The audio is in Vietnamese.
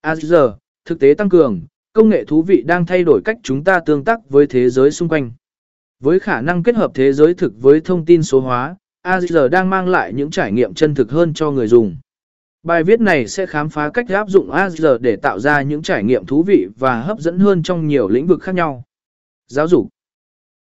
À, giờ, thực tế tăng cường, công nghệ thú vị đang thay đổi cách chúng ta tương tác với thế giới xung quanh. Với khả năng kết hợp thế giới thực với thông tin số hóa, à, AR đang mang lại những trải nghiệm chân thực hơn cho người dùng. Bài viết này sẽ khám phá cách áp dụng à, AR để tạo ra những trải nghiệm thú vị và hấp dẫn hơn trong nhiều lĩnh vực khác nhau. Giáo dục